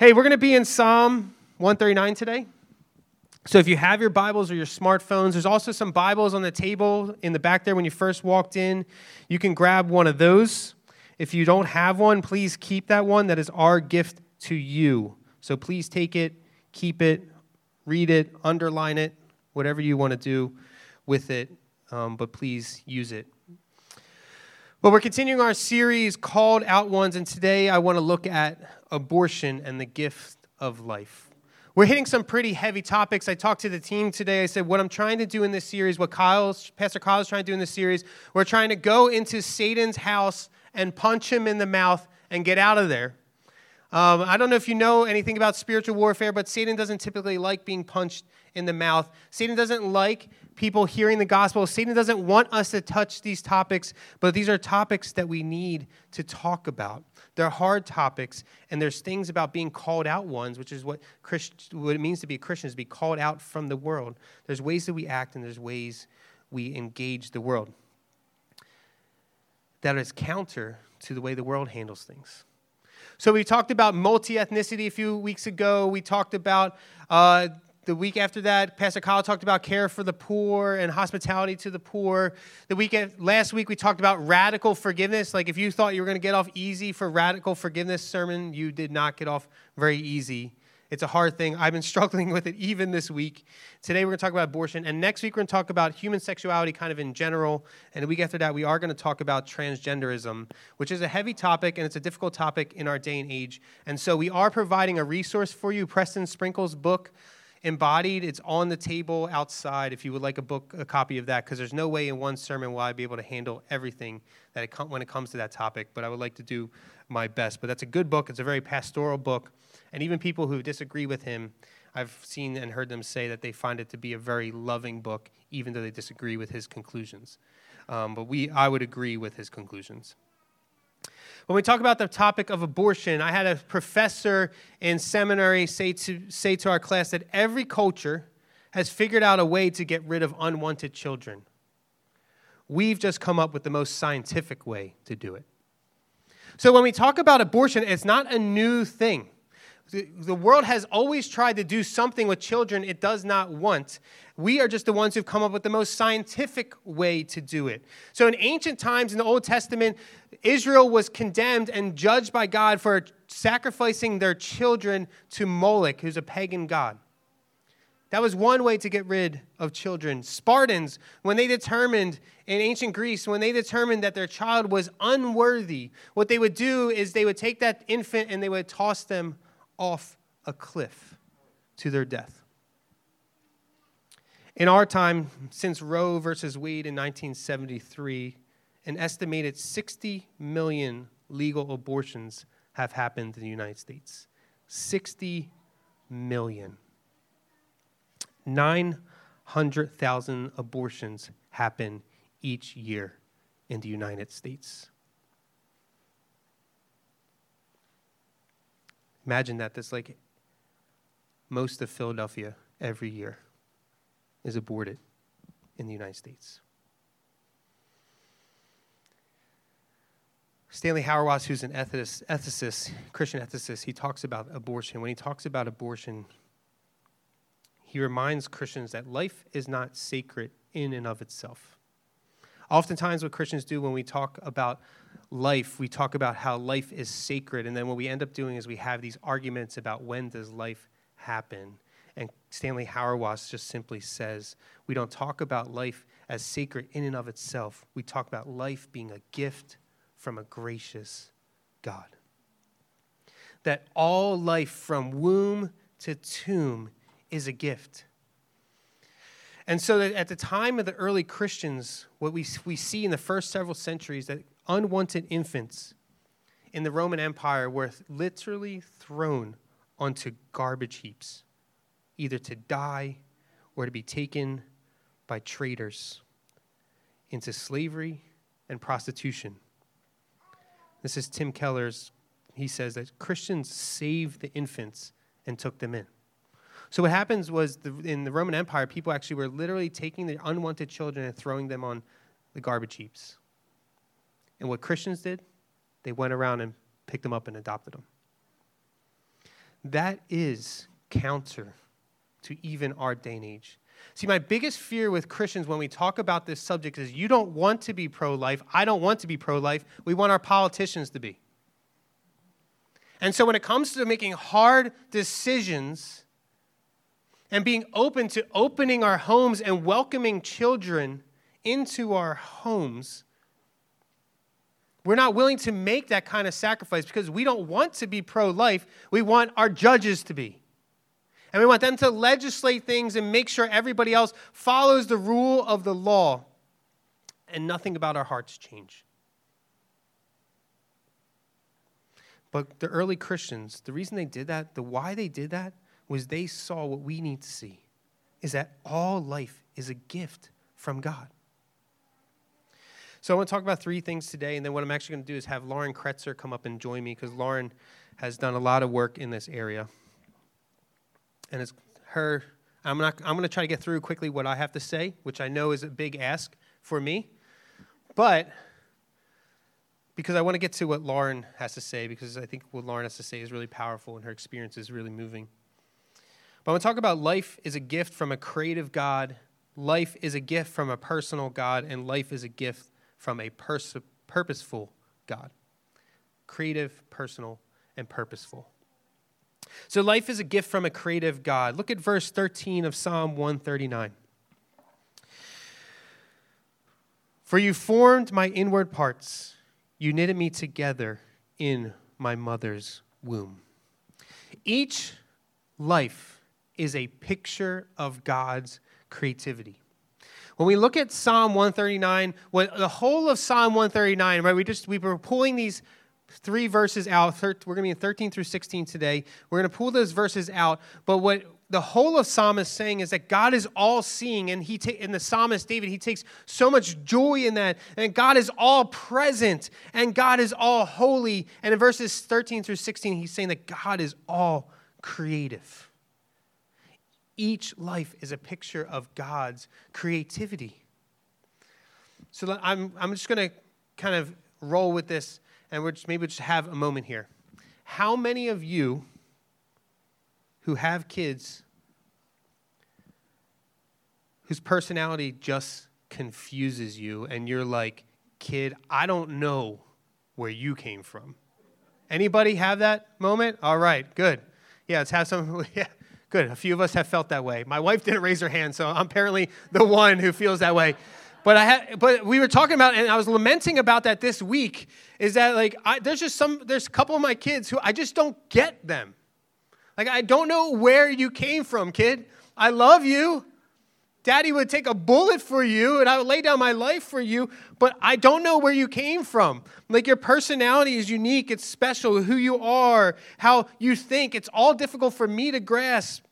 Hey, we're going to be in Psalm 139 today. So if you have your Bibles or your smartphones, there's also some Bibles on the table in the back there when you first walked in. You can grab one of those. If you don't have one, please keep that one. That is our gift to you. So please take it, keep it, read it, underline it, whatever you want to do with it, um, but please use it. Well, we're continuing our series called Out Ones, and today I want to look at abortion and the gift of life. We're hitting some pretty heavy topics. I talked to the team today. I said, what I'm trying to do in this series, what Kyle's, Pastor Kyle's trying to do in this series, we're trying to go into Satan's house and punch him in the mouth and get out of there. Um, I don't know if you know anything about spiritual warfare, but Satan doesn't typically like being punched in the mouth. Satan doesn't like people hearing the gospel. Satan doesn't want us to touch these topics, but these are topics that we need to talk about. They're hard topics, and there's things about being called out ones, which is what, Christ, what it means to be a Christian, is to be called out from the world. There's ways that we act, and there's ways we engage the world. That is counter to the way the world handles things. So we talked about multi ethnicity a few weeks ago. We talked about uh, the week after that, Pastor Kyle talked about care for the poor and hospitality to the poor. The week last week we talked about radical forgiveness. Like if you thought you were going to get off easy for radical forgiveness sermon, you did not get off very easy. It's a hard thing. I've been struggling with it even this week. Today we're going to talk about abortion, and next week we're going to talk about human sexuality kind of in general. And the week after that, we are going to talk about transgenderism, which is a heavy topic and it's a difficult topic in our day and age. And so we are providing a resource for you, Preston Sprinkle's book embodied. It's on the table outside if you would like a book, a copy of that, because there's no way in one sermon will I be able to handle everything that it com- when it comes to that topic. But I would like to do my best. But that's a good book. It's a very pastoral book, and even people who disagree with him, I've seen and heard them say that they find it to be a very loving book, even though they disagree with his conclusions. Um, but we, I would agree with his conclusions. When we talk about the topic of abortion, I had a professor in seminary say to, say to our class that every culture has figured out a way to get rid of unwanted children. We've just come up with the most scientific way to do it. So when we talk about abortion, it's not a new thing. The world has always tried to do something with children it does not want. We are just the ones who've come up with the most scientific way to do it. So, in ancient times in the Old Testament, Israel was condemned and judged by God for sacrificing their children to Moloch, who's a pagan god. That was one way to get rid of children. Spartans, when they determined in ancient Greece, when they determined that their child was unworthy, what they would do is they would take that infant and they would toss them off a cliff to their death. In our time, since Roe versus Wade in 1973, an estimated 60 million legal abortions have happened in the United States. 60 million. 900,000 abortions happen each year in the United States. Imagine that. That's like most of Philadelphia every year is aborted in the United States. Stanley Hauerwas, who's an ethicist, ethicist, Christian ethicist, he talks about abortion. When he talks about abortion, he reminds Christians that life is not sacred in and of itself. Oftentimes, what Christians do when we talk about life, we talk about how life is sacred, and then what we end up doing is we have these arguments about when does life happen. And Stanley Hauerwas just simply says, we don't talk about life as sacred in and of itself. We talk about life being a gift from a gracious God. That all life from womb to tomb is a gift. And so that at the time of the early Christians, what we, we see in the first several centuries, that unwanted infants in the Roman Empire were literally thrown onto garbage heaps, either to die or to be taken by traders into slavery and prostitution. This is Tim Keller's. He says that Christians saved the infants and took them in. So what happens was the, in the Roman Empire, people actually were literally taking their unwanted children and throwing them on the garbage heaps. And what Christians did, they went around and picked them up and adopted them. that is counter to even our day and age. See, my biggest fear with Christians when we talk about this subject is you don't want to be pro life. I don't want to be pro life. We want our politicians to be. And so when it comes to making hard decisions and being open to opening our homes and welcoming children into our homes, we're not willing to make that kind of sacrifice because we don't want to be pro life. We want our judges to be. And we want them to legislate things and make sure everybody else follows the rule of the law. And nothing about our hearts change. But the early Christians, the reason they did that, the why they did that, was they saw what we need to see is that all life is a gift from God. So I want to talk about three things today, and then what I'm actually going to do is have Lauren Kretzer come up and join me because Lauren has done a lot of work in this area. And it's her, I'm, not, I'm going to try to get through quickly what I have to say, which I know is a big ask for me. But because I want to get to what Lauren has to say, because I think what Lauren has to say is really powerful and her experience is really moving. But I want to talk about life is a gift from a creative God, life is a gift from a personal God, and life is a gift from a pers- purposeful God. Creative, personal, and purposeful. So, life is a gift from a creative God. Look at verse 13 of Psalm 139. For you formed my inward parts, you knitted me together in my mother's womb. Each life is a picture of God's creativity. When we look at Psalm 139, what the whole of Psalm 139, right? We just we were pulling these three verses out. We're going to be in 13 through 16 today. We're going to pull those verses out. But what the whole of Psalm is saying is that God is all seeing, and he ta- and the psalmist David, he takes so much joy in that. And God is all present, and God is all holy. And in verses 13 through 16, he's saying that God is all creative. Each life is a picture of God's creativity. So I'm, I'm just going to kind of roll with this and we're just, maybe just have a moment here. How many of you who have kids whose personality just confuses you and you're like, kid, I don't know where you came from? Anybody have that moment? All right, good. Yeah, let's have some. Yeah, Good. A few of us have felt that way. My wife didn't raise her hand, so I'm apparently the one who feels that way. But I had, but we were talking about, and I was lamenting about that this week. Is that like I, there's just some there's a couple of my kids who I just don't get them. Like I don't know where you came from, kid. I love you. Daddy would take a bullet for you and I would lay down my life for you, but I don't know where you came from. Like your personality is unique, it's special, who you are, how you think. It's all difficult for me to grasp.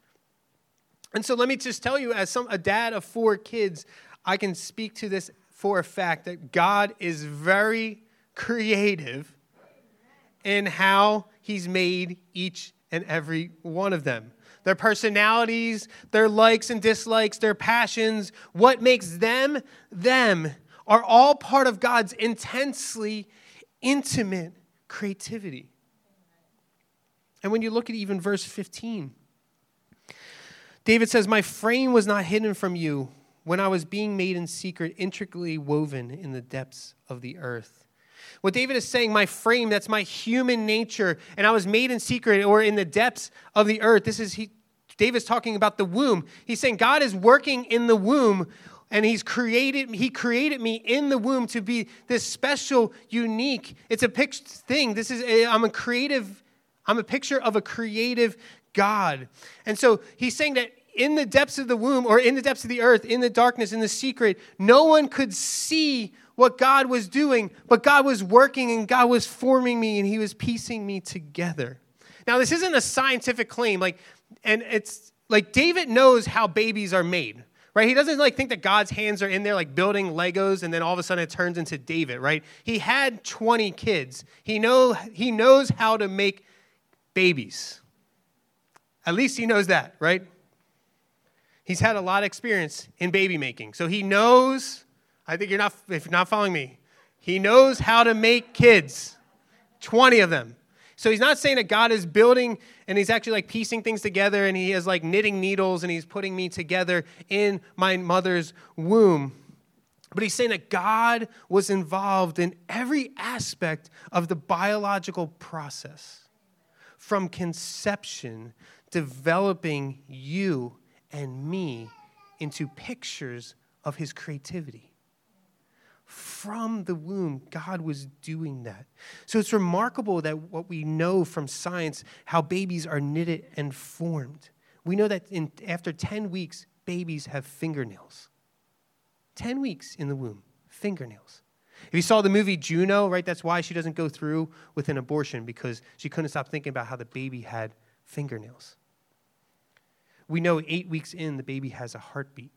And so let me just tell you, as some, a dad of four kids, I can speak to this for a fact that God is very creative in how He's made each and every one of them their personalities, their likes and dislikes, their passions, what makes them them, are all part of God's intensely intimate creativity. And when you look at even verse 15, David says, My frame was not hidden from you when I was being made in secret, intricately woven in the depths of the earth. What David is saying, my frame, that's my human nature, and I was made in secret or in the depths of the earth. This is he, David's talking about the womb. He's saying God is working in the womb and he's created he created me in the womb to be this special unique it's a picture thing this is a, i'm a creative i'm a picture of a creative god and so he's saying that in the depths of the womb or in the depths of the earth in the darkness in the secret no one could see what god was doing but god was working and god was forming me and he was piecing me together now this isn't a scientific claim like and it's like David knows how babies are made, right? He doesn't like think that God's hands are in there like building Legos and then all of a sudden it turns into David, right? He had 20 kids. He know he knows how to make babies. At least he knows that, right? He's had a lot of experience in baby making. So he knows, I think you're not if you're not following me, he knows how to make kids. 20 of them. So he's not saying that God is building and he's actually like piecing things together and he is like knitting needles and he's putting me together in my mother's womb. But he's saying that God was involved in every aspect of the biological process from conception, developing you and me into pictures of his creativity. From the womb, God was doing that. So it's remarkable that what we know from science, how babies are knitted and formed. We know that in, after 10 weeks, babies have fingernails. 10 weeks in the womb, fingernails. If you saw the movie Juno, right, that's why she doesn't go through with an abortion because she couldn't stop thinking about how the baby had fingernails. We know eight weeks in, the baby has a heartbeat.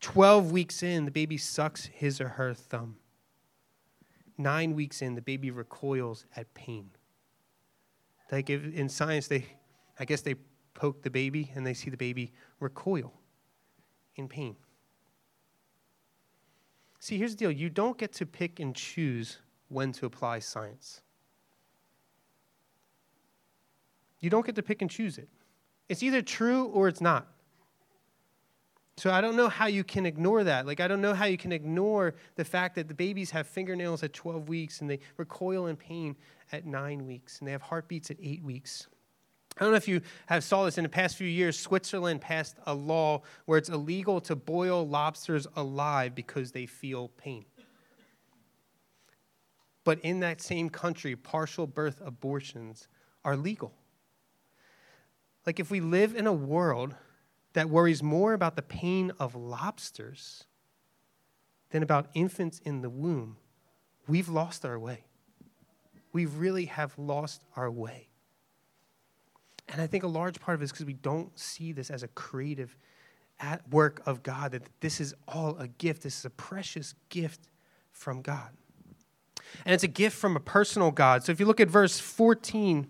12 weeks in, the baby sucks his or her thumb. Nine weeks in, the baby recoils at pain. Like if, in science, they, I guess they poke the baby and they see the baby recoil in pain. See, here's the deal you don't get to pick and choose when to apply science. You don't get to pick and choose it. It's either true or it's not. So I don't know how you can ignore that. Like, I don't know how you can ignore the fact that the babies have fingernails at 12 weeks and they recoil in pain at nine weeks and they have heartbeats at eight weeks. I don't know if you have saw this in the past few years. Switzerland passed a law where it's illegal to boil lobsters alive because they feel pain. But in that same country, partial birth abortions are legal. Like if we live in a world that worries more about the pain of lobsters than about infants in the womb, we've lost our way. We really have lost our way. And I think a large part of it is because we don't see this as a creative at work of God, that this is all a gift. This is a precious gift from God. And it's a gift from a personal God. So if you look at verse 14,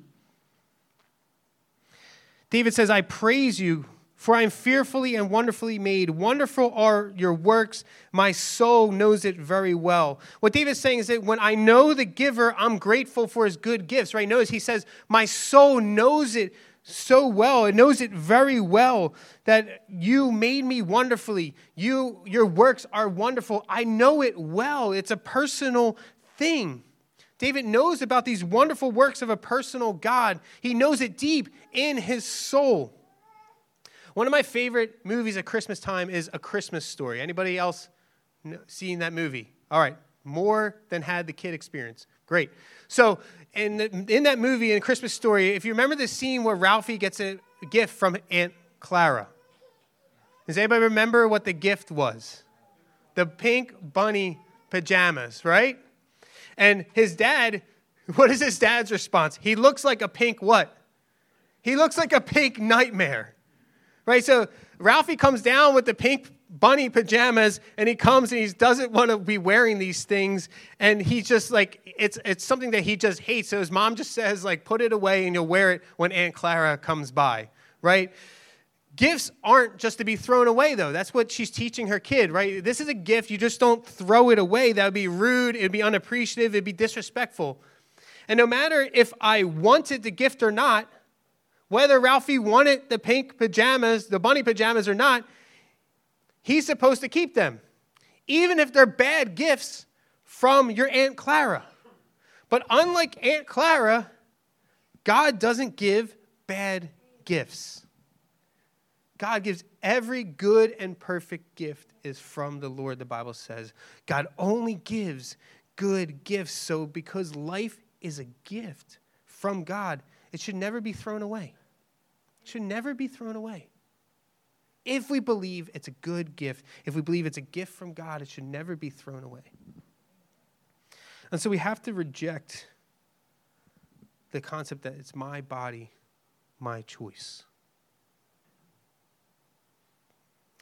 David says, I praise you for I am fearfully and wonderfully made. Wonderful are your works. My soul knows it very well. What David's saying is that when I know the giver, I'm grateful for his good gifts, right? Notice he says, My soul knows it so well. It knows it very well that you made me wonderfully. You, your works are wonderful. I know it well. It's a personal thing. David knows about these wonderful works of a personal God. He knows it deep in his soul. One of my favorite movies at Christmas time is A Christmas Story. Anybody else seen that movie? All right, more than had the kid experience. Great. So, in, the, in that movie, in Christmas Story, if you remember the scene where Ralphie gets a gift from Aunt Clara, does anybody remember what the gift was? The pink bunny pajamas, right? And his dad, what is his dad's response? He looks like a pink what? He looks like a pink nightmare right? So Ralphie comes down with the pink bunny pajamas and he comes and he doesn't want to be wearing these things. And he just like it's it's something that he just hates. So his mom just says like put it away and you'll wear it when aunt clara comes by. Right? Gifts aren't just to be thrown away though. That's what she's teaching her kid right? This is a gift. You just don't throw it away. That would be rude. It would be unappreciative. It'd be disrespectful. And no matter if i wanted the gift or not whether Ralphie wanted the pink pajamas, the bunny pajamas or not, he's supposed to keep them, even if they're bad gifts from your Aunt Clara. But unlike Aunt Clara, God doesn't give bad gifts. God gives every good and perfect gift is from the Lord, the Bible says. God only gives good gifts. So, because life is a gift from God, it should never be thrown away should never be thrown away. If we believe it's a good gift, if we believe it's a gift from God, it should never be thrown away. And so we have to reject the concept that it's my body, my choice.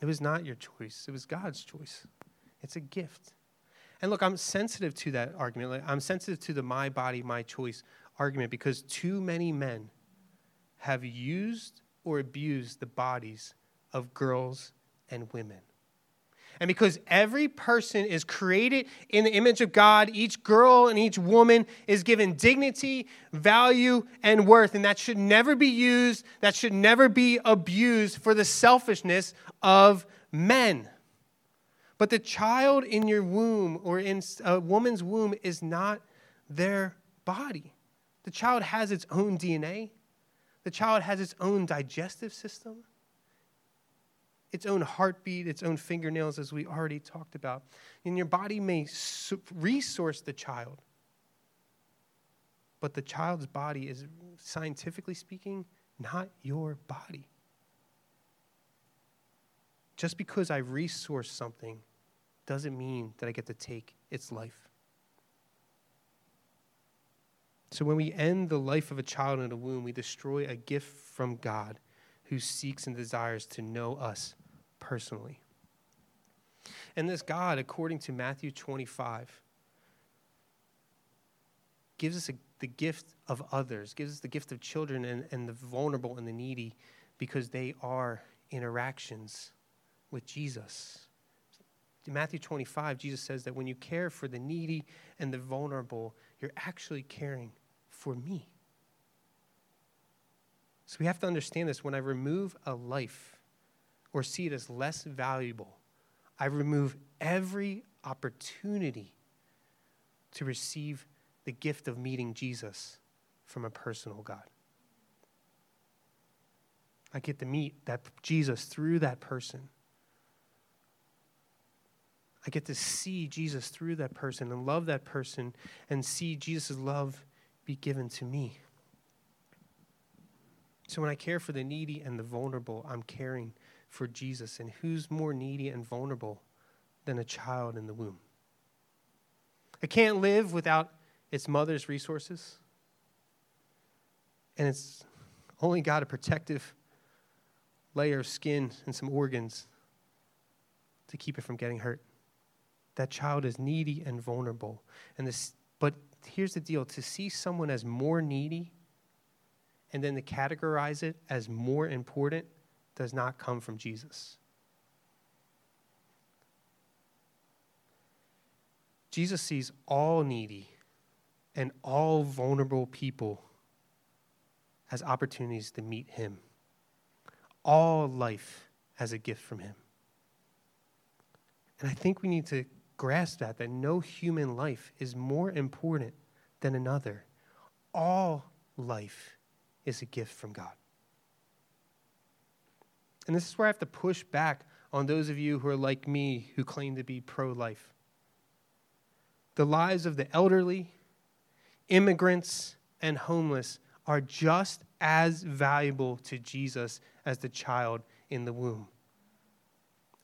It was not your choice, it was God's choice. It's a gift. And look, I'm sensitive to that argument. I'm sensitive to the my body, my choice argument because too many men have used or abused the bodies of girls and women. And because every person is created in the image of God, each girl and each woman is given dignity, value, and worth. And that should never be used, that should never be abused for the selfishness of men. But the child in your womb or in a woman's womb is not their body. The child has its own DNA, the child has its own digestive system its own heartbeat, its own fingernails, as we already talked about. And your body may resource the child, but the child's body is, scientifically speaking, not your body. Just because I resource something doesn't mean that I get to take its life. So when we end the life of a child in a womb, we destroy a gift from God who seeks and desires to know us personally. And this God, according to Matthew 25, gives us a, the gift of others, gives us the gift of children and, and the vulnerable and the needy because they are interactions with Jesus. In Matthew 25, Jesus says that when you care for the needy and the vulnerable, you're actually caring for me. So we have to understand this. When I remove a life or see it as less valuable, I remove every opportunity to receive the gift of meeting Jesus from a personal God. I get to meet that Jesus through that person. I get to see Jesus through that person and love that person and see Jesus' love be given to me. So when I care for the needy and the vulnerable, I'm caring for Jesus. And who's more needy and vulnerable than a child in the womb? It can't live without its mother's resources. And it's only got a protective layer of skin and some organs to keep it from getting hurt. That child is needy and vulnerable. And this, but here's the deal to see someone as more needy and then to categorize it as more important does not come from Jesus. Jesus sees all needy and all vulnerable people as opportunities to meet Him, all life as a gift from Him. And I think we need to grasp that, that no human life is more important than another. All life is a gift from God. And this is where I have to push back on those of you who are like me who claim to be pro life. The lives of the elderly, immigrants, and homeless are just as valuable to Jesus as the child in the womb.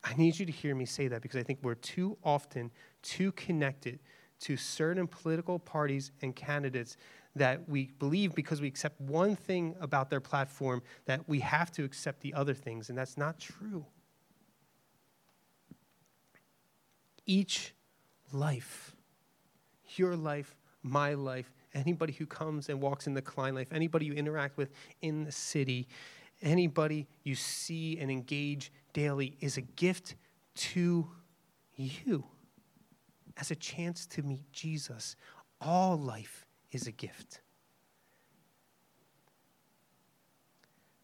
I need you to hear me say that because I think we're too often too connected to certain political parties and candidates that we believe because we accept one thing about their platform that we have to accept the other things, and that's not true. Each life, your life, my life, anybody who comes and walks in the Klein life, anybody you interact with in the city, anybody you see and engage daily is a gift to you as a chance to meet Jesus. All life is a gift.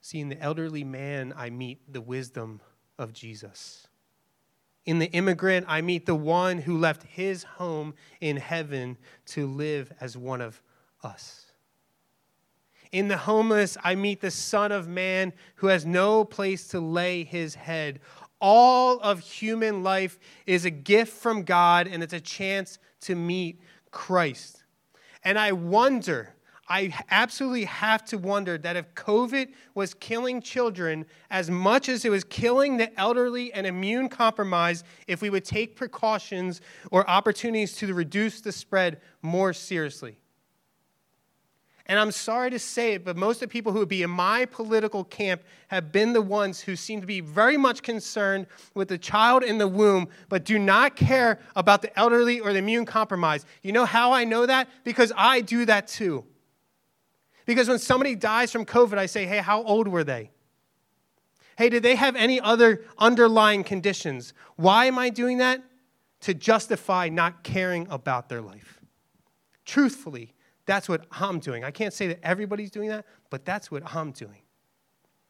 See, in the elderly man, I meet the wisdom of Jesus. In the immigrant, I meet the one who left his home in heaven to live as one of us. In the homeless, I meet the Son of Man who has no place to lay his head. All of human life is a gift from God, and it's a chance to meet Christ. And I wonder, I absolutely have to wonder that if COVID was killing children as much as it was killing the elderly and immune compromised, if we would take precautions or opportunities to reduce the spread more seriously. And I'm sorry to say it, but most of the people who would be in my political camp have been the ones who seem to be very much concerned with the child in the womb, but do not care about the elderly or the immune compromised. You know how I know that? Because I do that too. Because when somebody dies from COVID, I say, hey, how old were they? Hey, did they have any other underlying conditions? Why am I doing that? To justify not caring about their life. Truthfully, that's what I'm doing. I can't say that everybody's doing that, but that's what I'm doing.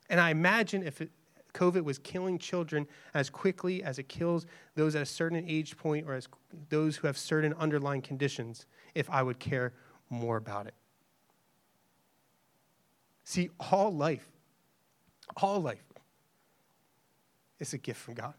And I imagine if it, COVID was killing children as quickly as it kills those at a certain age point or as those who have certain underlying conditions, if I would care more about it. See, all life, all life is a gift from God.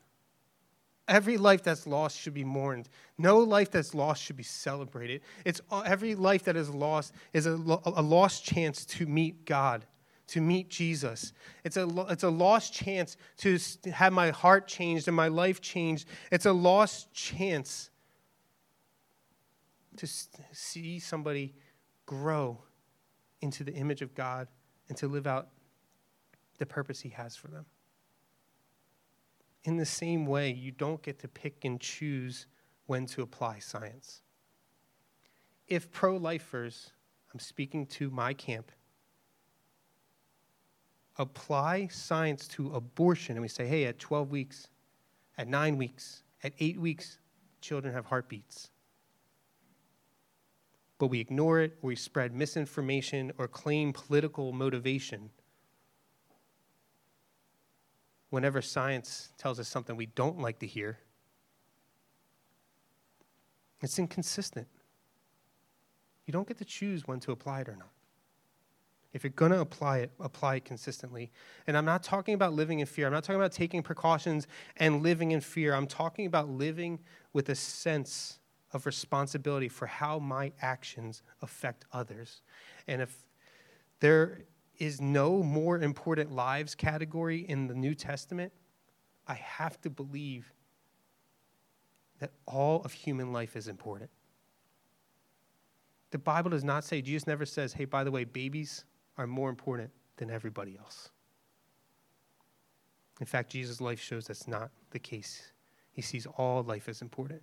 Every life that's lost should be mourned. No life that's lost should be celebrated. It's uh, every life that is lost is a, a lost chance to meet God to meet Jesus. It's a, it's a lost chance to have my heart changed and my life changed. It's a lost chance to see somebody grow into the image of God and to live out the purpose He has for them. In the same way, you don't get to pick and choose when to apply science. If pro lifers, I'm speaking to my camp, apply science to abortion and we say, hey, at 12 weeks, at nine weeks, at eight weeks, children have heartbeats. But we ignore it, we spread misinformation, or claim political motivation. Whenever science tells us something we don't like to hear, it's inconsistent. You don't get to choose when to apply it or not. If you're going to apply it, apply it consistently. And I'm not talking about living in fear. I'm not talking about taking precautions and living in fear. I'm talking about living with a sense of responsibility for how my actions affect others. And if there is no more important lives category in the New Testament, I have to believe that all of human life is important. The Bible does not say, Jesus never says, hey, by the way, babies, are more important than everybody else. In fact, Jesus' life shows that's not the case. He sees all life as important.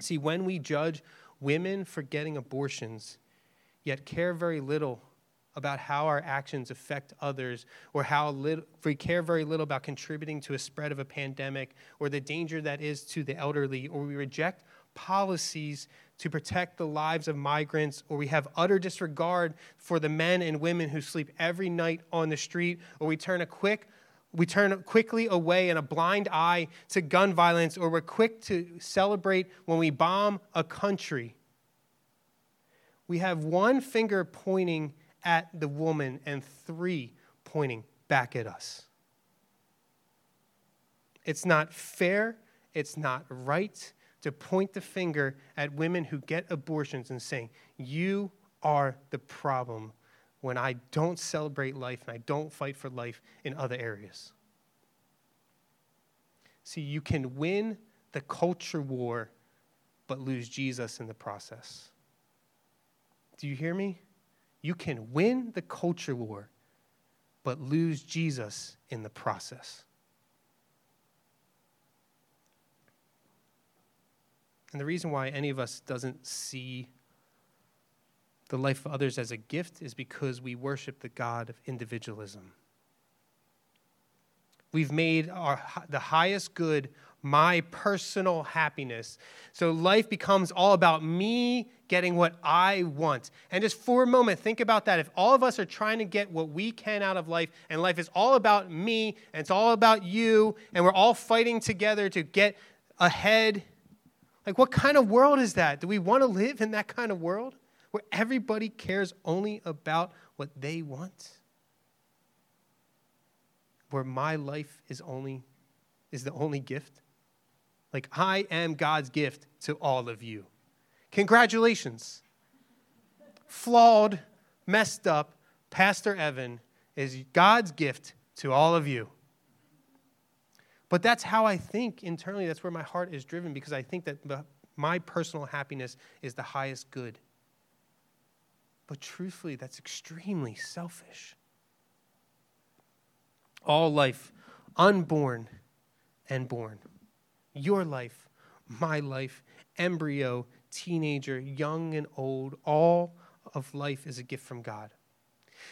See, when we judge women for getting abortions, yet care very little about how our actions affect others, or how little, we care very little about contributing to a spread of a pandemic, or the danger that is to the elderly, or we reject policies to protect the lives of migrants, or we have utter disregard for the men and women who sleep every night on the street, or we turn a quick we turn quickly away in a blind eye to gun violence, or we're quick to celebrate when we bomb a country. We have one finger pointing at the woman and three pointing back at us. It's not fair, it's not right, to point the finger at women who get abortions and saying, You are the problem when I don't celebrate life and I don't fight for life in other areas. See, you can win the culture war, but lose Jesus in the process. Do you hear me? You can win the culture war, but lose Jesus in the process. And the reason why any of us doesn't see the life of others as a gift is because we worship the God of individualism. We've made our, the highest good my personal happiness. So life becomes all about me getting what I want. And just for a moment, think about that. If all of us are trying to get what we can out of life, and life is all about me, and it's all about you, and we're all fighting together to get ahead like, what kind of world is that? Do we want to live in that kind of world where everybody cares only about what they want? Where my life is only is the only gift? Like I am God's gift to all of you. Congratulations. Flawed, messed up Pastor Evan is God's gift to all of you. But that's how I think internally. That's where my heart is driven because I think that my personal happiness is the highest good. But truthfully, that's extremely selfish. All life, unborn and born. Your life, my life, embryo, teenager, young and old, all of life is a gift from God.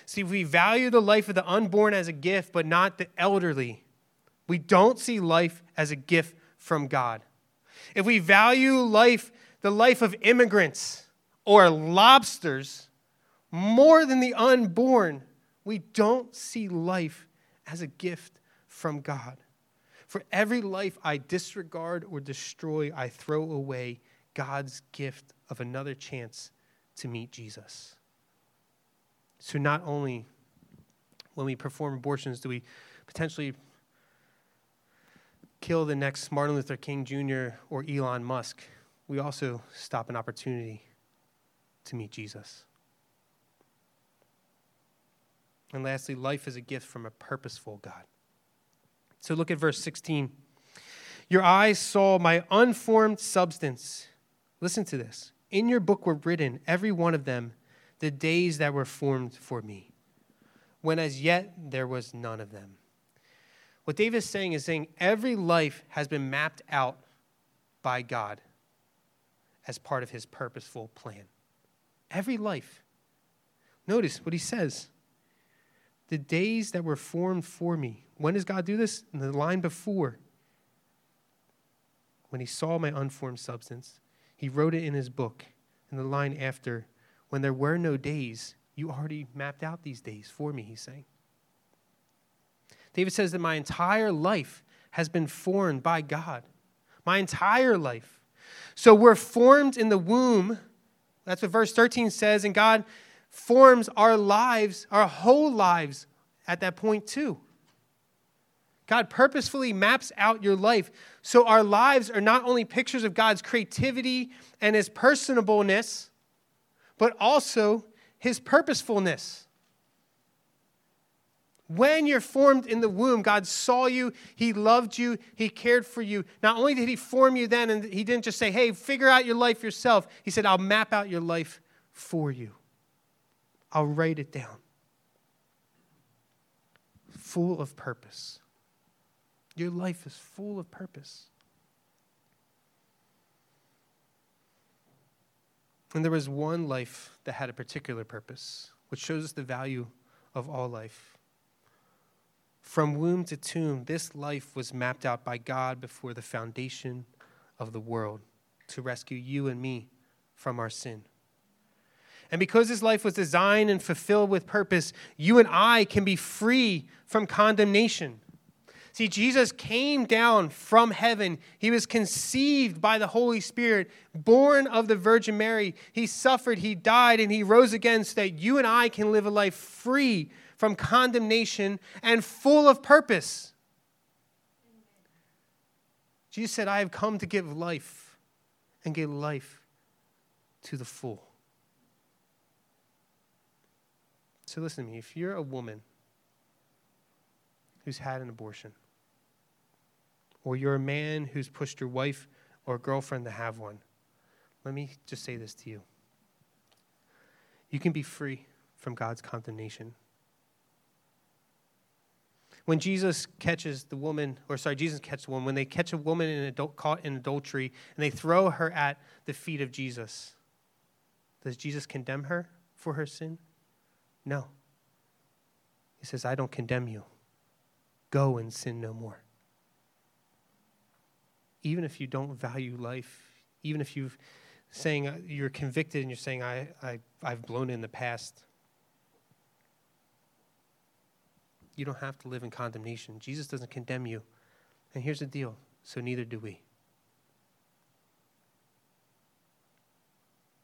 See, if we value the life of the unborn as a gift, but not the elderly, we don't see life as a gift from God. If we value life, the life of immigrants or lobsters, more than the unborn, we don't see life as a gift from God. For every life I disregard or destroy, I throw away God's gift of another chance to meet Jesus. So, not only when we perform abortions do we potentially kill the next Martin Luther King Jr. or Elon Musk, we also stop an opportunity to meet Jesus. And lastly, life is a gift from a purposeful God. So look at verse 16. Your eyes saw my unformed substance. Listen to this. In your book were written, every one of them, the days that were formed for me, when as yet there was none of them. What David is saying is saying every life has been mapped out by God as part of his purposeful plan. Every life. Notice what he says the days that were formed for me. When does God do this? In the line before. When he saw my unformed substance, he wrote it in his book. In the line after, when there were no days, you already mapped out these days for me, he's saying. David says that my entire life has been formed by God. My entire life. So we're formed in the womb. That's what verse 13 says. And God forms our lives, our whole lives at that point, too. God purposefully maps out your life so our lives are not only pictures of God's creativity and his personableness, but also his purposefulness. When you're formed in the womb, God saw you, He loved you, He cared for you. Not only did He form you then, and He didn't just say, hey, figure out your life yourself, He said, I'll map out your life for you. I'll write it down. Full of purpose. Your life is full of purpose. And there was one life that had a particular purpose, which shows us the value of all life. From womb to tomb, this life was mapped out by God before the foundation of the world to rescue you and me from our sin. And because his life was designed and fulfilled with purpose, you and I can be free from condemnation. See, Jesus came down from heaven. He was conceived by the Holy Spirit, born of the Virgin Mary. He suffered, he died, and he rose again so that you and I can live a life free from condemnation and full of purpose. Jesus said, I have come to give life and give life to the full. So listen to me. If you're a woman who's had an abortion, or you're a man who's pushed your wife or girlfriend to have one, let me just say this to you. You can be free from God's condemnation. When Jesus catches the woman, or sorry, Jesus catches the woman, when they catch a woman in adult, caught in adultery and they throw her at the feet of Jesus, does Jesus condemn her for her sin? No. He says, I don't condemn you. Go and sin no more. Even if you don't value life, even if you've saying uh, you're convicted and you're saying I, I I've blown in the past. You don't have to live in condemnation. Jesus doesn't condemn you. And here's the deal so neither do we.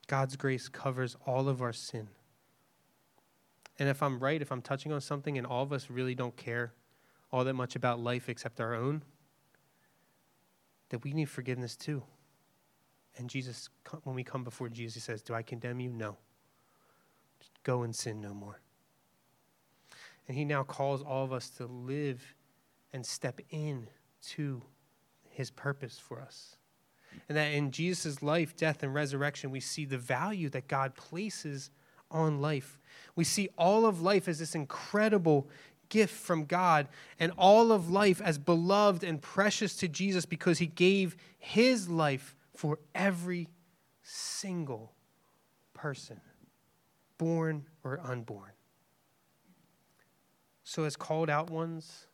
God's grace covers all of our sin. And if I'm right, if I'm touching on something and all of us really don't care all that much about life except our own, that we need forgiveness too. And Jesus, when we come before Jesus, he says, Do I condemn you? No. Just go and sin no more. And he now calls all of us to live and step in to his purpose for us. And that in Jesus' life, death, and resurrection, we see the value that God places on life. We see all of life as this incredible gift from God and all of life as beloved and precious to Jesus because he gave his life for every single person, born or unborn. So, as called out ones,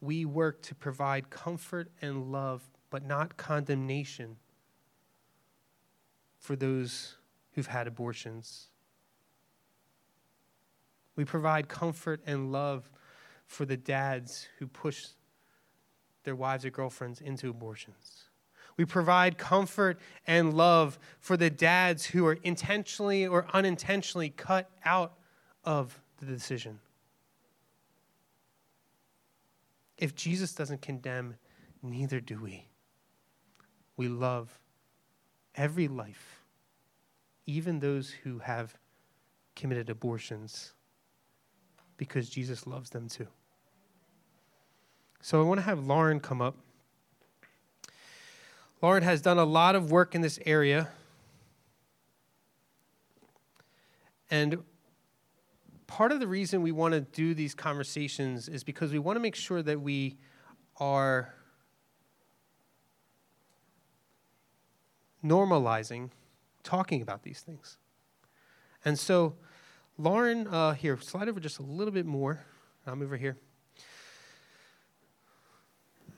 we work to provide comfort and love, but not condemnation for those who've had abortions. We provide comfort and love for the dads who push their wives or girlfriends into abortions. We provide comfort and love for the dads who are intentionally or unintentionally cut out of the decision. If Jesus doesn't condemn, neither do we. We love every life, even those who have committed abortions, because Jesus loves them too. So I want to have Lauren come up. Lauren has done a lot of work in this area. And part of the reason we want to do these conversations is because we want to make sure that we are normalizing talking about these things. And so, Lauren, uh, here, slide over just a little bit more. I'm over here.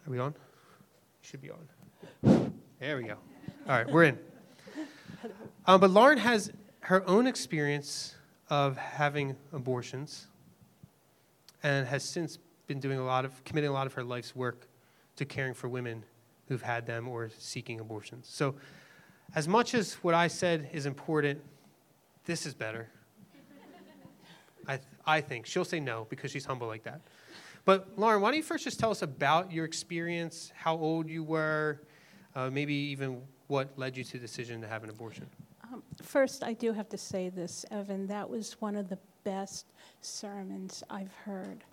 Are we on? Should be on. There we go. All right, we're in. Um, but Lauren has her own experience of having abortions and has since been doing a lot of, committing a lot of her life's work to caring for women who've had them or seeking abortions. So, as much as what I said is important, this is better. I, th- I think. She'll say no because she's humble like that. But Lauren, why don't you first just tell us about your experience, how old you were, uh, maybe even what led you to the decision to have an abortion? Um, first, I do have to say this, Evan. That was one of the best sermons I've heard.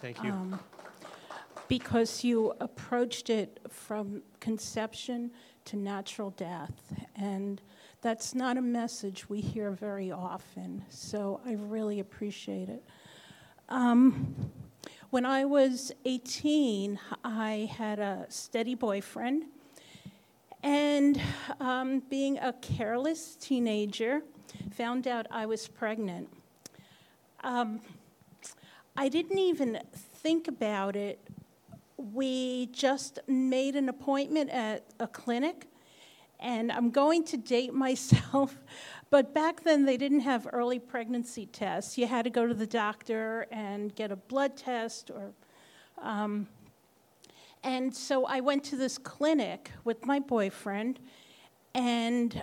Thank you. Um, because you approached it from conception to natural death. And that's not a message we hear very often. So I really appreciate it. Um, when I was 18, I had a steady boyfriend. And um, being a careless teenager, found out I was pregnant. Um, I didn't even think about it. We just made an appointment at a clinic, and I'm going to date myself, but back then, they didn't have early pregnancy tests. You had to go to the doctor and get a blood test or. Um, and so I went to this clinic with my boyfriend, and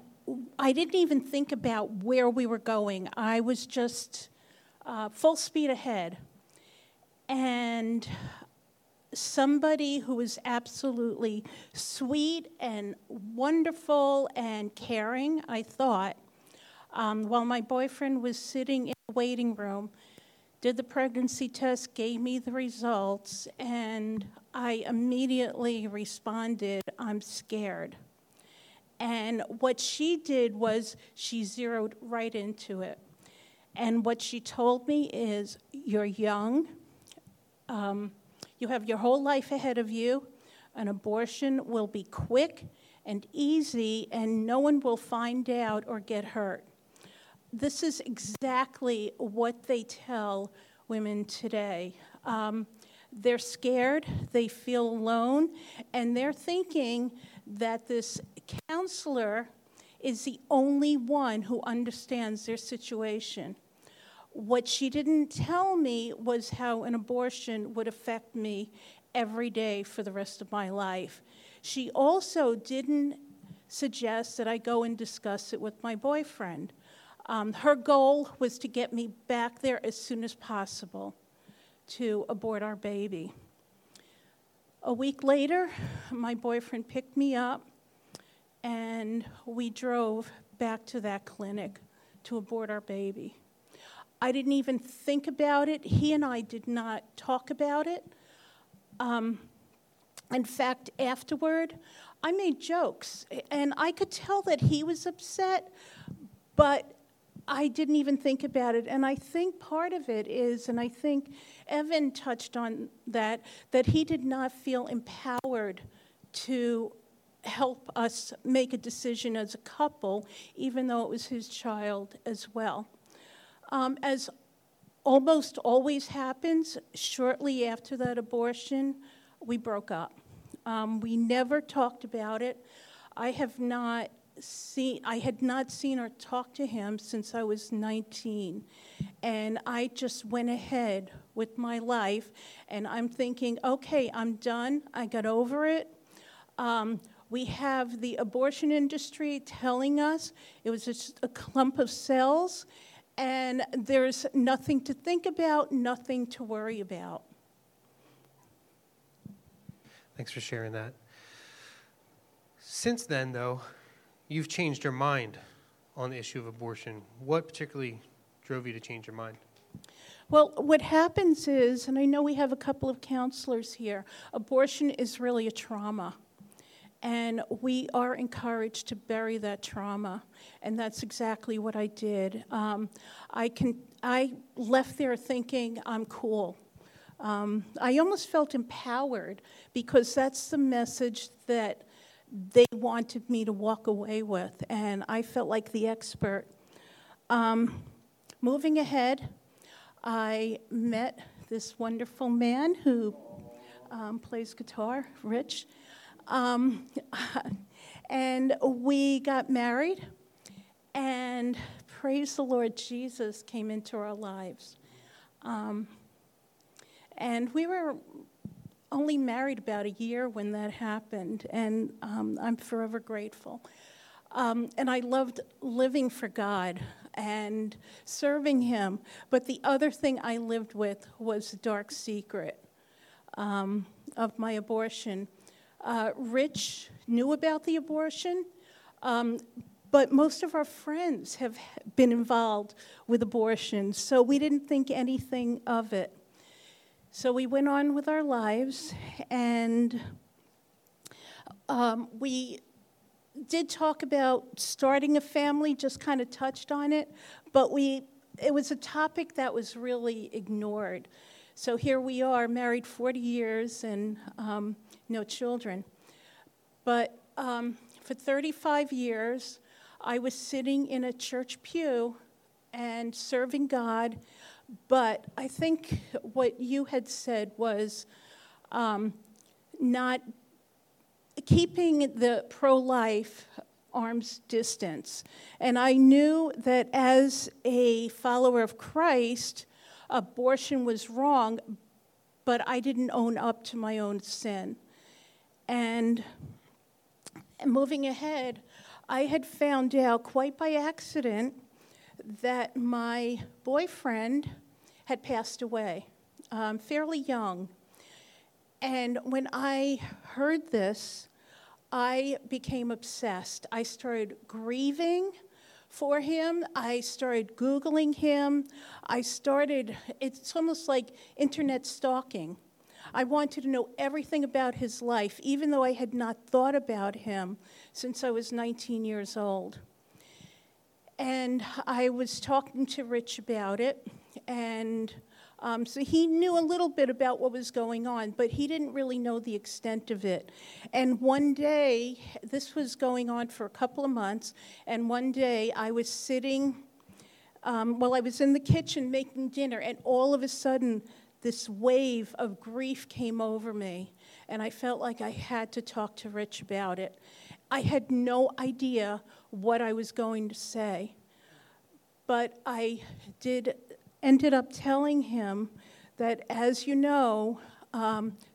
I didn't even think about where we were going. I was just uh, full speed ahead. And somebody who was absolutely sweet and wonderful and caring, I thought, um, while my boyfriend was sitting in the waiting room, did the pregnancy test, gave me the results, and I immediately responded, I'm scared. And what she did was she zeroed right into it. And what she told me is, You're young, um, you have your whole life ahead of you. An abortion will be quick and easy, and no one will find out or get hurt this is exactly what they tell women today. Um, they're scared, they feel alone, and they're thinking that this counselor is the only one who understands their situation. What she didn't tell me was how an abortion would affect me every day for the rest of my life. She also didn't suggest that I go and discuss it with my boyfriend. Um, her goal was to get me back there as soon as possible to abort our baby. A week later, my boyfriend picked me up and we drove back to that clinic to abort our baby. I didn't even think about it. He and I did not talk about it. Um, in fact, afterward, I made jokes, and I could tell that he was upset, but I didn't even think about it. And I think part of it is, and I think Evan touched on that, that he did not feel empowered to help us make a decision as a couple, even though it was his child as well. Um, as almost always happens shortly after that abortion, we broke up. Um, we never talked about it. I have not seen, I had not seen or talked to him since I was 19. And I just went ahead with my life, and I'm thinking, okay, I'm done. I got over it. Um, we have the abortion industry telling us it was just a clump of cells, and there's nothing to think about, nothing to worry about. Thanks for sharing that. Since then, though, you've changed your mind on the issue of abortion. What particularly drove you to change your mind? Well, what happens is, and I know we have a couple of counselors here, abortion is really a trauma. And we are encouraged to bury that trauma. And that's exactly what I did. Um, I, can, I left there thinking I'm cool. Um, I almost felt empowered because that's the message that they wanted me to walk away with, and I felt like the expert. Um, moving ahead, I met this wonderful man who um, plays guitar, Rich, um, and we got married, and praise the Lord, Jesus came into our lives. Um, and we were only married about a year when that happened, and um, I'm forever grateful. Um, and I loved living for God and serving Him. But the other thing I lived with was the dark secret um, of my abortion. Uh, Rich knew about the abortion, um, but most of our friends have been involved with abortion, so we didn't think anything of it. So we went on with our lives, and um, we did talk about starting a family, just kind of touched on it, but we it was a topic that was really ignored. So here we are, married 40 years and um, no children. But um, for 35 years, I was sitting in a church pew and serving God but I think what you had said was um, not keeping the pro life arm's distance. And I knew that as a follower of Christ, abortion was wrong, but I didn't own up to my own sin. And moving ahead, I had found out quite by accident that my boyfriend had passed away, um, fairly young. And when I heard this, I became obsessed. I started grieving for him. I started Googling him. I started, it's almost like internet stalking. I wanted to know everything about his life, even though I had not thought about him since I was 19 years old. And I was talking to Rich about it, and um, so he knew a little bit about what was going on, but he didn't really know the extent of it. And one day, this was going on for a couple of months, and one day I was sitting, um, well, I was in the kitchen making dinner, and all of a sudden, this wave of grief came over me, and I felt like I had to talk to Rich about it. I had no idea what I was going to say. But I did ended up telling him that, as you know,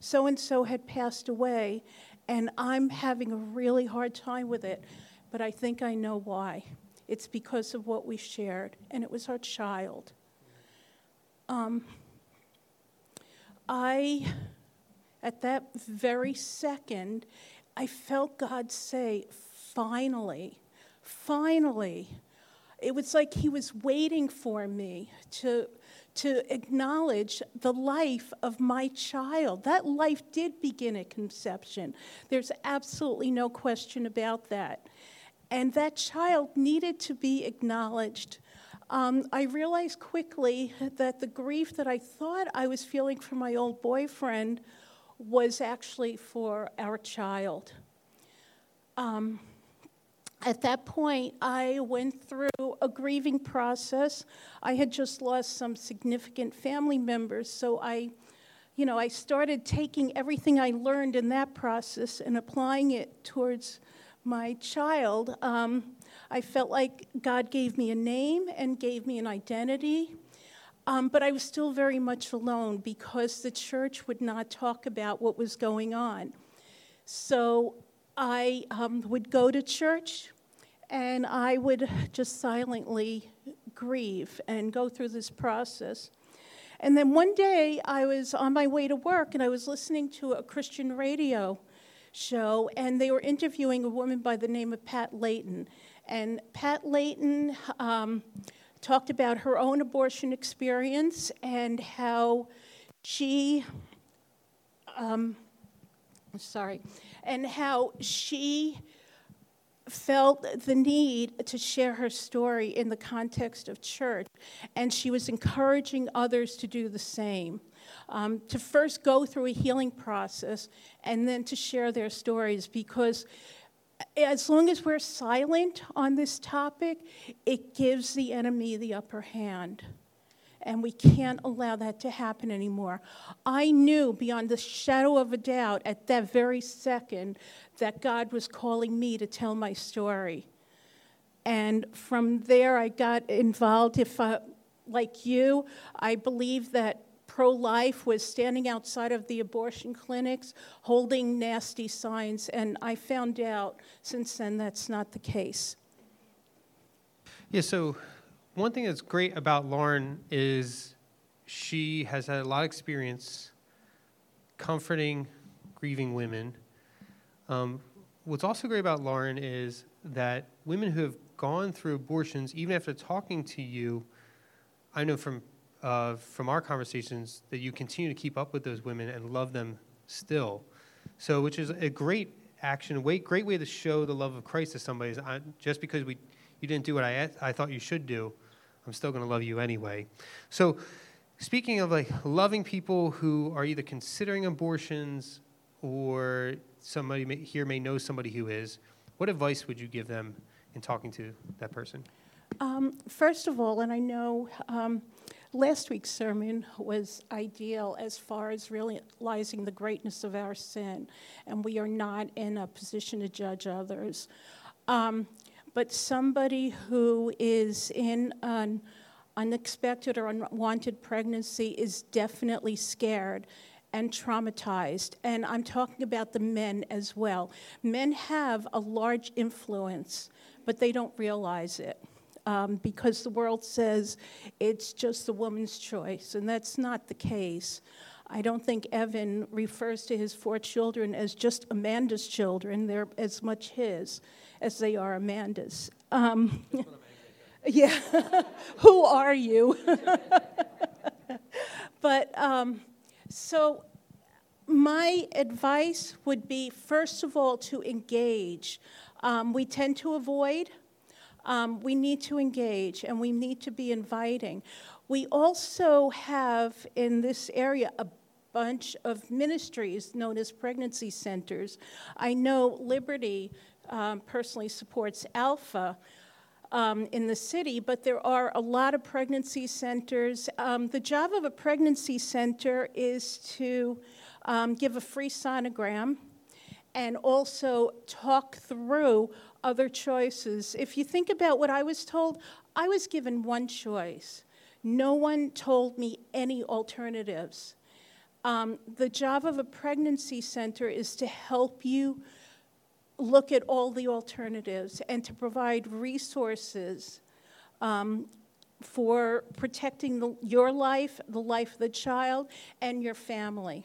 so and so had passed away, and I'm having a really hard time with it. But I think I know why. It's because of what we shared, and it was our child. Um, I, at that very second, I felt God say, finally, finally. It was like He was waiting for me to, to acknowledge the life of my child. That life did begin at conception. There's absolutely no question about that. And that child needed to be acknowledged. Um, I realized quickly that the grief that I thought I was feeling for my old boyfriend was actually for our child. Um, at that point, I went through a grieving process. I had just lost some significant family members, so I, you know, I started taking everything I learned in that process and applying it towards my child. Um, I felt like God gave me a name and gave me an identity. Um, but I was still very much alone because the church would not talk about what was going on. So I um, would go to church and I would just silently grieve and go through this process. And then one day I was on my way to work and I was listening to a Christian radio show and they were interviewing a woman by the name of Pat Layton. And Pat Layton um, talked about her own abortion experience and how she, um, sorry, and how she felt the need to share her story in the context of church, and she was encouraging others to do the same. Um, to first go through a healing process and then to share their stories because as long as we're silent on this topic, it gives the enemy the upper hand and we can't allow that to happen anymore. I knew beyond the shadow of a doubt at that very second that God was calling me to tell my story. And from there, I got involved. If, I, like you, I believe that pro life was standing outside of the abortion clinics holding nasty signs, and I found out since then that's not the case. Yeah, so one thing that's great about Lauren is she has had a lot of experience comforting grieving women. Um, what's also great about Lauren is that women who have gone through abortions, even after talking to you, I know from uh, from our conversations that you continue to keep up with those women and love them still. So, which is a great action, a great way to show the love of Christ to somebody. Is I, just because we you didn't do what I I thought you should do, I'm still going to love you anyway. So, speaking of like loving people who are either considering abortions or somebody may, here may know somebody who is, what advice would you give them in talking to that person? Um, first of all, and I know um, last week's sermon was ideal as far as realizing the greatness of our sin, and we are not in a position to judge others. Um, but somebody who is in an unexpected or unwanted pregnancy is definitely scared and traumatized. And I'm talking about the men as well. Men have a large influence, but they don't realize it. Um, because the world says it's just the woman's choice, and that's not the case. I don't think Evan refers to his four children as just Amanda's children, they're as much his as they are Amanda's. Um, yeah, who are you? but um, so my advice would be first of all to engage. Um, we tend to avoid. Um, we need to engage and we need to be inviting. We also have in this area a bunch of ministries known as pregnancy centers. I know Liberty um, personally supports Alpha. Um, in the city, but there are a lot of pregnancy centers. Um, the job of a pregnancy center is to um, give a free sonogram and also talk through other choices. If you think about what I was told, I was given one choice. No one told me any alternatives. Um, the job of a pregnancy center is to help you look at all the alternatives and to provide resources um, for protecting the, your life, the life of the child, and your family.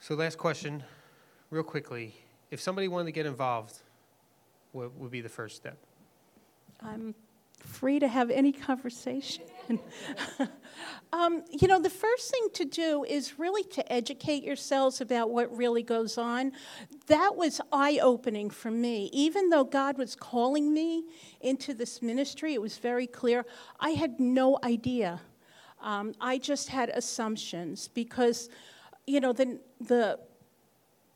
So, last question, real quickly. If somebody wanted to get involved, what would be the first step? I'm free to have any conversation. um, you know, the first thing to do is really to educate yourselves about what really goes on. That was eye opening for me. Even though God was calling me into this ministry, it was very clear. I had no idea. Um, I just had assumptions because, you know, the, the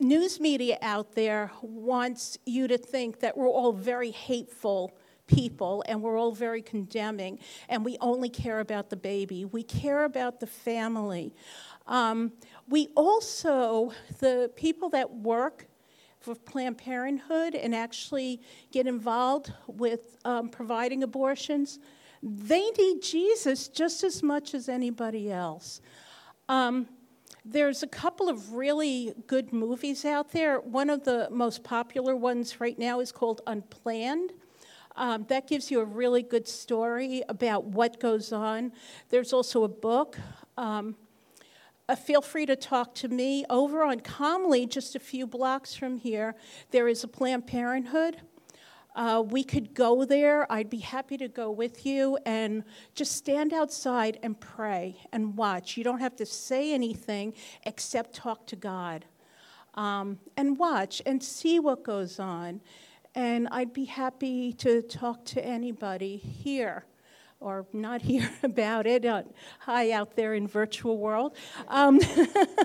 news media out there wants you to think that we're all very hateful people and we're all very condemning and we only care about the baby. We care about the family. Um, we also, the people that work for Planned Parenthood and actually get involved with um, providing abortions, they need Jesus just as much as anybody else. Um, there's a couple of really good movies out there. One of the most popular ones right now is called Unplanned. Um, that gives you a really good story about what goes on. There's also a book. Um, uh, feel free to talk to me. Over on Comley, just a few blocks from here, there is a Planned Parenthood. Uh, we could go there. I'd be happy to go with you and just stand outside and pray and watch. You don't have to say anything except talk to God um, and watch and see what goes on. And I'd be happy to talk to anybody here or not here about it, uh, high out there in virtual world. Um,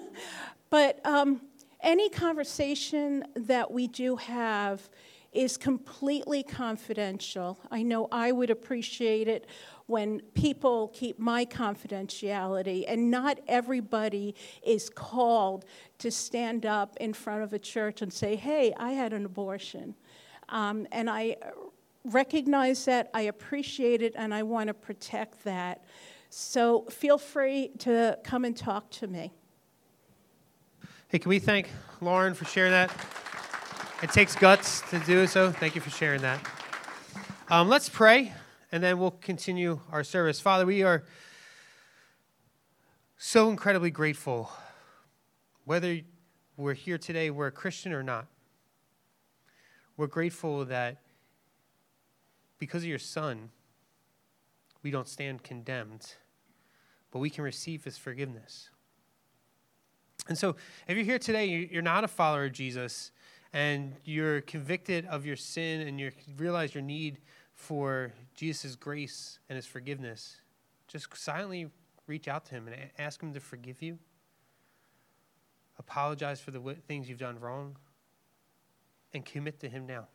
but um, any conversation that we do have is completely confidential. I know I would appreciate it when people keep my confidentiality, and not everybody is called to stand up in front of a church and say, Hey, I had an abortion. Um, and I recognize that, I appreciate it, and I want to protect that. So feel free to come and talk to me. Hey, can we thank Lauren for sharing that? It takes guts to do so. Thank you for sharing that. Um, let's pray, and then we'll continue our service. Father, we are so incredibly grateful, whether we're here today, we're a Christian or not. We're grateful that because of your Son, we don't stand condemned, but we can receive his forgiveness. And so, if you're here today, you're not a follower of Jesus, and you're convicted of your sin and you realize your need for Jesus' grace and his forgiveness, just silently reach out to him and ask him to forgive you. Apologize for the things you've done wrong and commit to him now.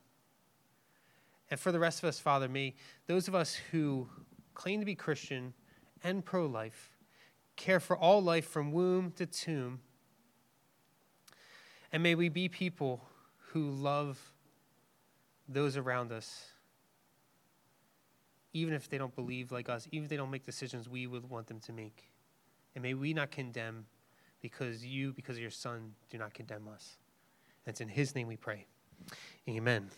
And for the rest of us, Father, may those of us who claim to be Christian and pro life care for all life from womb to tomb. And may we be people who love those around us, even if they don't believe like us, even if they don't make decisions we would want them to make. And may we not condemn because you, because of your Son, do not condemn us. And it's in His name we pray. Amen.